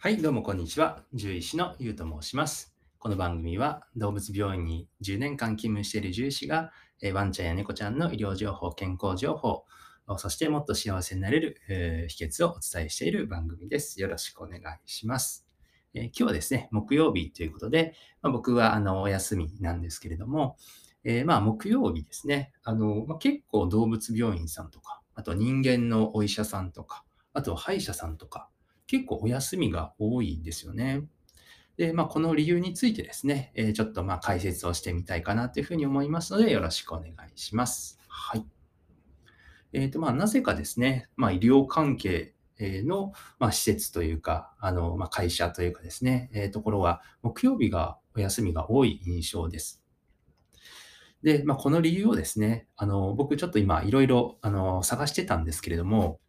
はい、どうもこんにちは。獣医師のゆうと申します。この番組は動物病院に10年間勤務している獣医師が、えワンちゃんや猫ちゃんの医療情報、健康情報、そしてもっと幸せになれる、え秘訣をお伝えしている番組です。よろしくお願いします。え今日はですね、木曜日ということで、まあ、僕はあのお休みなんですけれども、えー、まあ木曜日ですね、あのまあ、結構動物病院さんとか、あと人間のお医者さんとか、あと歯医者さんとか、結構お休みが多いんですよね。で、まあ、この理由についてですね、えちょっとまあ解説をしてみたいかなというふうに思いますので、よろしくお願いします。はい。えっ、ー、と、まあ、なぜかですね、まあ、医療関係の、まあ、施設というか、あの、まあ、会社というかですね、えー、ところは、木曜日がお休みが多い印象です。で、まあ、この理由をですね、あの、僕ちょっと今いろいろ、あの、探してたんですけれども、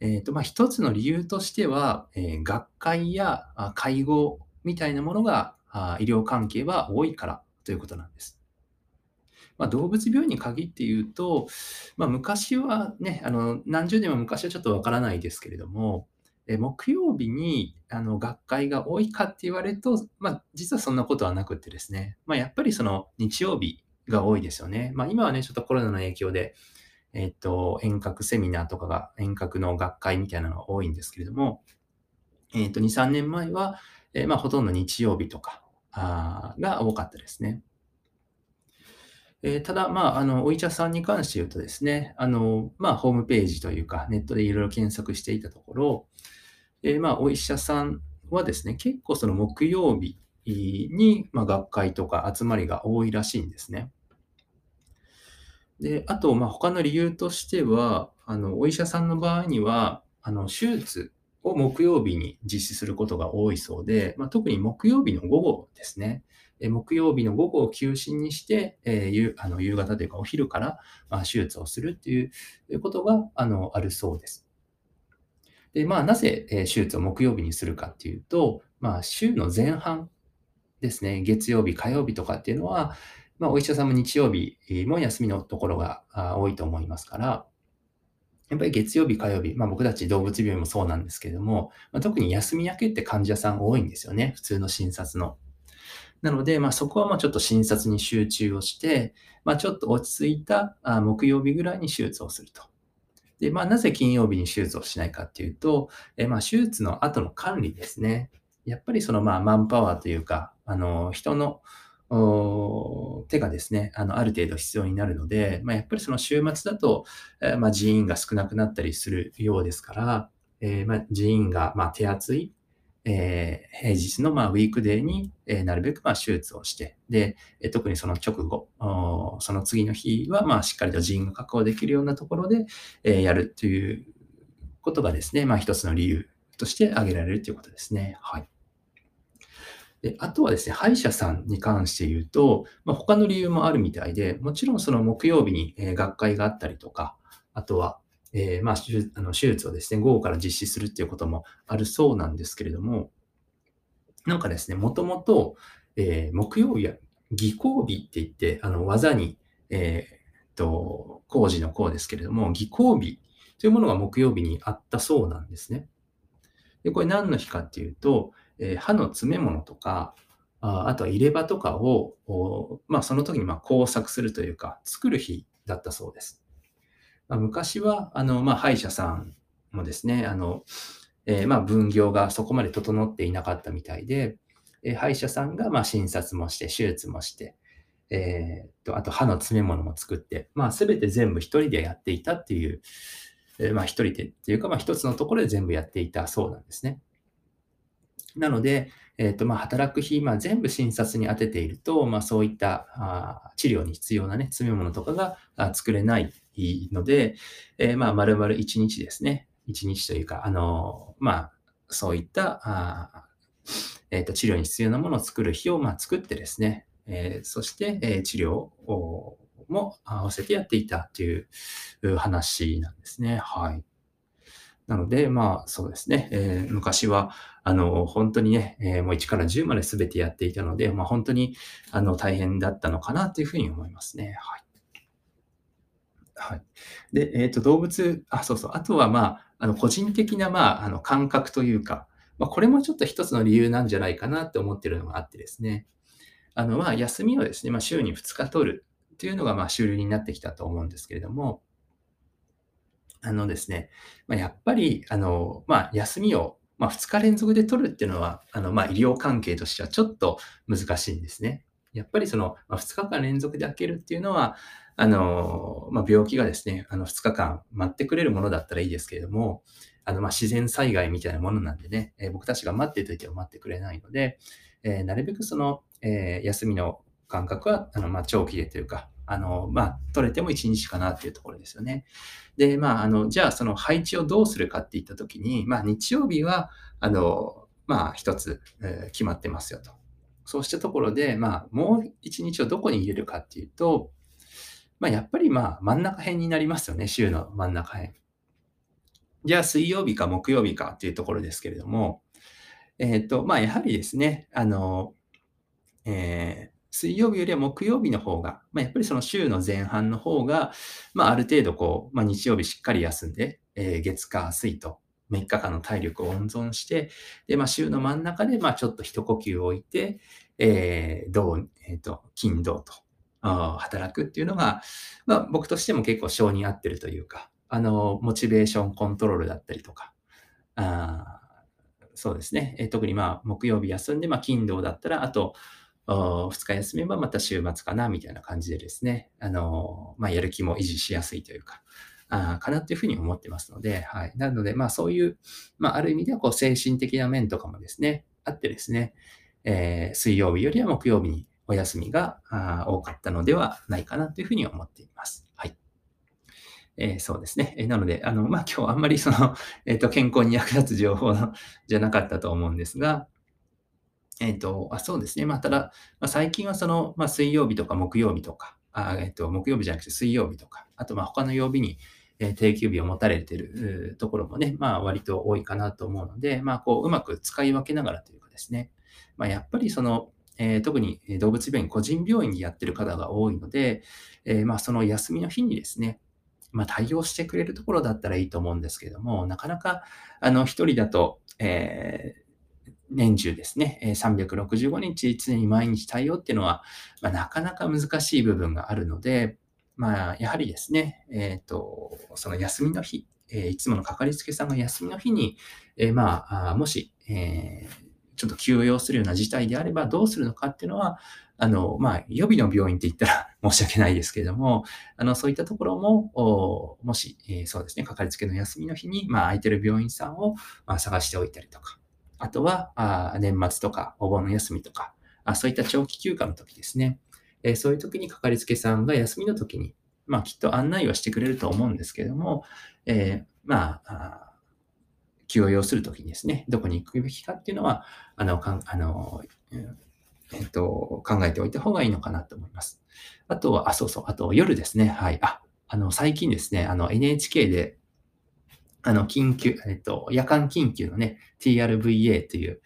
え、ー、と、まあ、一つの理由としては、えー、学会や介護みたいなものが医療関係は多いからということなんです。まあ、動物病院に限って言うと、まあ、昔はね、あの、何十年も昔はちょっとわからないですけれども、え木曜日にあの学会が多いかって言われると、まあ、実はそんなことはなくてですね、まあ、やっぱりその日曜日が多いですよね。まあ、今はね、ちょっとコロナの影響で、えっ、と、遠隔セミナーとかが、遠隔の学会みたいなのが多いんですけれども、えっ、と、2、3年前は、えー、まあ、ほとんど日曜日とかあが多かったですね。えー、ただ、まあ、あの、お医者さんに関して言うとですね、あの、まあ、ホームページというか、ネットでいろいろ検索していたところ、えー、まあ、お医者さんはですね、結構その木曜日に、まあ、学会とか集まりが多いらしいんですね。で、あと、まあ、他の理由としては、あの、お医者さんの場合には、あの、手術を木曜日に実施することが多いそうで、まあ、特に木曜日の午後ですね。え木曜日の午後を休診にして、えー、夕あの夕方というかお昼から、まあ、手術をするっていうことがあのあるそうです。で、まあ、なぜ、え手術を木曜日にするかっていうと、まあ、週の前半ですね、月曜日、火曜日とかっていうのは、まあ、お医者さんも日曜日も休みのところが多いと思いますから、やっぱり月曜日、火曜日、まあ僕たち動物病院もそうなんですけれども、まあ、特に休み明けって患者さん多いんですよね。普通の診察の。なので、まあそこはまあちょっと診察に集中をして、まあちょっと落ち着いた木曜日ぐらいに手術をすると。で、まあなぜ金曜日に手術をしないかっていうと、えまあ手術の後の管理ですね。やっぱりそのまあマンパワーというか、あの、人の手がですね、あの、ある程度必要になるので、まあ、やっぱりその週末だと、えー、まあ、人員が少なくなったりするようですから、えー、まあ、人員が、まあ、手厚い、えー、平日の、まあ、ウィークデーに、え、なるべく、まあ、手術をして、で、え、特にその直後、その次の日は、まあ、しっかりと人員が確保できるようなところで、え、やるということがですね、まあ、一つの理由として挙げられるということですね。はい。で、あとはですね、歯医者さんに関して言うと、まあ、他の理由もあるみたいで、もちろんその木曜日に、え学会があったりとか、あとは、えー、まあ、あの手術をですね、午後から実施するっていうこともあるそうなんですけれども、なんかですね、もともと、えー、木曜日は技工日って言って、あの、技に、えー、と、工事の工ですけれども、技工日というものが木曜日にあったそうなんですね。で、これ何の日かっていうと、え、歯の詰め物とか、ああとは入れ歯とかを、まあ、その時にま工作するというか、作る日だったそうです。まあ、昔は、あの、まあ、歯医者さんもですね、あの、えー、ま、分業がそこまで整っていなかったみたいで、えー、歯医者さんがま診察もして、手術もして、えー、と、あと歯の詰め物も作って、まあ、すべて全部一人でやっていたっていう、えまあ、一人でっていうか、まあ、一つのところで全部やっていたそうなんですね。なので、えーとまあ、働く日、まあ、全部診察に当てていると、まあ、そういったあ治療に必要な、ね、詰め物とかがあ作れないので、えー、まあ、丸々1日ですね。1日というか、あのまあ、そういったあ、えーと、治療に必要なものを作る日を、まあ、作ってですね、えー、そして、え、治療をも合わせてやっていたという話なんですね。はい。なので、まあそうですね、えー、昔は、あの、本当にね、えー、もう1から10まで全てやっていたので、まあ本当に、あの、大変だったのかなというふうに思いますね。はい。はい。で、えっ、ー、と、動物、あ、そうそう。あとは、まあ、あの、個人的な、まあ、あの、感覚というか、まあ、これもちょっと一つの理由なんじゃないかなって思ってるのがあってですね。あの、まあ、休みをですね、まあ、週に2日取るっていうのが、まあ、主流になってきたと思うんですけれども、あのですね、まあ、やっぱり、あの、まあ、休みを、まあ、2日連続で取るっていうのは、あの、まあ、医療関係としてはちょっと難しいんですね。やっぱりその、まあ、2日間連続で開けるっていうのは、あの、まあ、病気がですね、あの、2日間待ってくれるものだったらいいですけれども、あの、まあ、自然災害みたいなものなんでね、えー、僕たちが待ってといても待ってくれないので、えー、なるべくその、えー、休みの間隔は、あの、まあ、長期でというか、あの、まあ、取れても1日かなっていうところですよね。で、まあ、あの、じゃあその配置をどうするかって言ったときに、まあ、日曜日は、あの、まあ、一つ、えー、決まってますよと。そうしたところで、まあ、もう一日をどこに入れるかっていうと、まあ、やっぱりまあ、真ん中辺になりますよね、週の真ん中辺。じゃあ、水曜日か木曜日かっていうところですけれども、えっ、ー、と、まあ、やはりですね、あの、えー、水曜日よりは木曜日の方が、まあ、やっぱりその週の前半の方が、まあ、ある程度こう、まあ、日曜日しっかり休んで、えー、月火水と3日間の体力を温存して、で、まあ、週の真ん中で、まあ、ちょっと一呼吸置いて、えー、土、えっ、ー、と、金土と、働くっていうのが、まあ、僕としても結構性に合ってるというか、あの、モチベーションコントロールだったりとか、あそうですね、えー、特にまあ、木曜日休んで、まあ、金土だったら、あと、2日休めばまた週末かな、みたいな感じでですね、あの、まあ、やる気も維持しやすいというか、あかなっていうふうに思ってますので、はい。なので、まあそういう、まあある意味ではこう精神的な面とかもですね、あってですね、えー、水曜日よりは木曜日にお休みが多かったのではないかなというふうに思っています。はい。えー、そうですね。えー、なので、あの、まあ、今日あんまりその、えっ、ー、と、健康に役立つ情報じゃなかったと思うんですが、えっ、と、あ、そうですね。まあ、ただ、まあ、最近はその、まあ、水曜日とか木曜日とか、あえっ、と、木曜日じゃなくて水曜日とか、あと、まあ、他の曜日に、え定休日を持たれているところもね、まあ、割と多いかなと思うので、まあ、こう、うまく使い分けながらというかですね、まあ、やっぱりその、えー、特に動物病院、個人病院にやってる方が多いので、えー、まあ、その休みの日にですね、まあ、対応してくれるところだったらいいと思うんですけども、なかなか、あの、一人だと、えー、年中ですね、365日常に毎日対応っていうのは、まあ、なかなか難しい部分があるので、まあ、やはりですね、えっ、ー、と、その休みの日、えー、いつものかかりつけさんが休みの日に、えー、まあ、もし、え、ちょっと休養するような事態であればどうするのかっていうのは、あの、まあ、予備の病院って言ったら 申し訳ないですけれども、あの、そういったところも、もし、え、そうですね、かかりつけの休みの日に、まあ、空いてる病院さんを、まあ、探しておいたりとか、あとは、あ年末とか、お盆の休みとか、あそういった長期休暇の時ですね、えー、そういう時にかかりつけさんが休みの時に、まあ、きっと案内はしてくれると思うんですけども、えー、まあ、休養するときにですね、どこに行くべきかっていうのは、あの、かんあの、えっと、考えておいた方がいいのかなと思います。あとは、あ、そうそう、あと夜ですね。はい。あ、あの、最近ですね、あの、NHK で、あの、緊急、えっと、夜間緊急のね、TRVA という、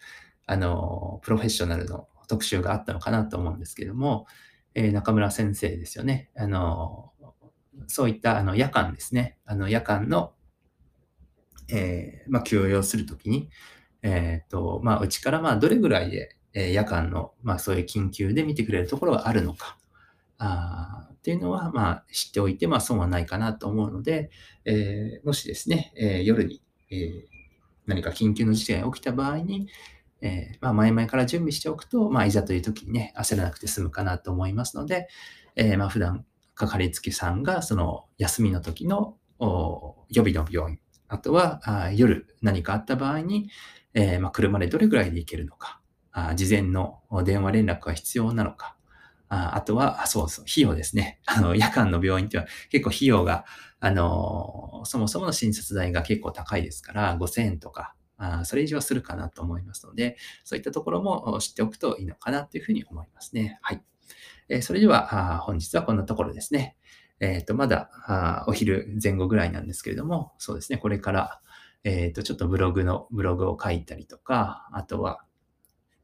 あの、プロフェッショナルの特集があったのかなと思うんですけども、えー、中村先生ですよね。あの、そういったあの夜間ですね。あの夜間のえー、まあ、休養するときに、えっ、ー、と、まあ、うちからまあ、どれぐらいで、え、夜間の、まあ、そういう緊急で見てくれるところがあるのか、あっていうのは、まあ、知っておいて、まあ、損はないかなと思うので、えー、もしですね、えー、夜に、えー、何か緊急の事態が起きた場合に、え、まあ、前々から準備しておくと、まあ、いざという時にね、焦らなくて済むかなと思いますので、えー、まあ、普段、かかりつけさんが、その、休みの時の予備の病院、あとは、あ夜何かあった場合に、え、まあ、車でどれぐらいで行けるのか、あ事前の電話連絡が必要なのか、ああとは、そうそう、費用ですね。あの、夜間の病院っては結構費用が、あの、そもそもの診察代が結構高いですから、5000円とか、あそれ以上するかなと思いますので、そういったところも知っておくといいのかなというふうに思いますね。はい。えー、それでは、本日はこんなところですね。えっ、ー、と、まだあお昼前後ぐらいなんですけれども、そうですね、これから、えっ、ー、と、ちょっとブログの、ブログを書いたりとか、あとは、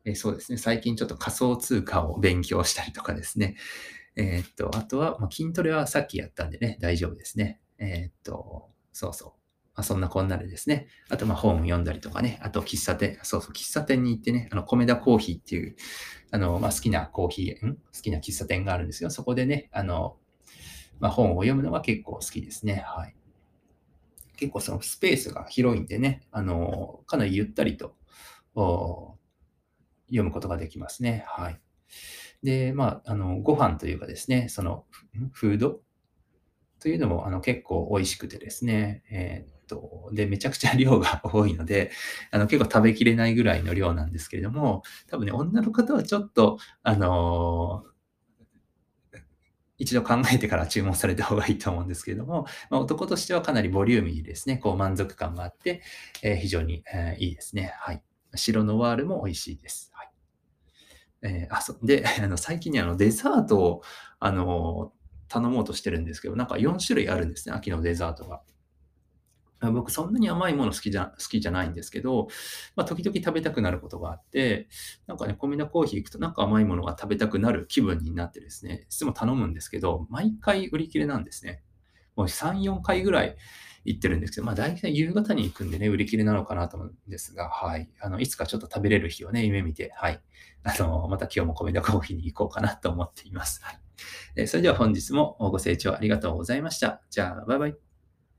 え、そうですね、最近ちょっと仮想通貨を勉強したりとかですね、えっ、と、あとは、まあ、筋トレはさっきやったんでね、大丈夫ですね。えっ、と、そうそう。まあ、そんなこんなでですね、あとまあ本を読んだりとかね、あと喫茶店、そうそう、喫茶店に行ってね、あの、米田コーヒーっていう、あの、まあ、好きなコーヒー、ん好きな喫茶店があるんですよ。そこでね、あの、まあ、本を読むのが結構好きですね。はい。結構そのスペースが広いんでね、あの、かなりゆったりと読むことができますね。はい。で、まあ、あの、ご飯というかですね、その、フード？というのも、あの、結構美味しくてですね、えー、っと、で、めちゃくちゃ量が多いので、あの、結構食べきれないぐらいの量なんですけれども、多分ね、女の方はちょっと、あのー一度考えてから注文された方がいいと思うんですけれども、まあ、男としてはかなりボリューミーですね、こう満足感があって、えー、非常に、えー、いいですね。はい。白ノワールも美味しいです。はい。えー、あ、そで、あの、最近にあの、デザートを、あの、頼もうとしてるんですけど、なんか4種類あるんですね、秋のデザートが。僕、そんなに甘いもの好きじゃ、好きじゃないんですけど、まあ、時々食べたくなることがあって、なんかね、コミナコーヒー行くとなんか甘いものが食べたくなる気分になってですね、いつも頼むんですけど、毎回売り切れなんですね。もう3、4回ぐらい行ってるんですけど、まあ大体夕方に行くんでね、売り切れなのかなと思うんですが、はい。あの、いつかちょっと食べれる日をね、夢見て、はい。あの、また今日もコメダコーヒーに行こうかなと思っています。はい。それでは本日もご清聴ありがとうございました。じゃあ、バイバイ。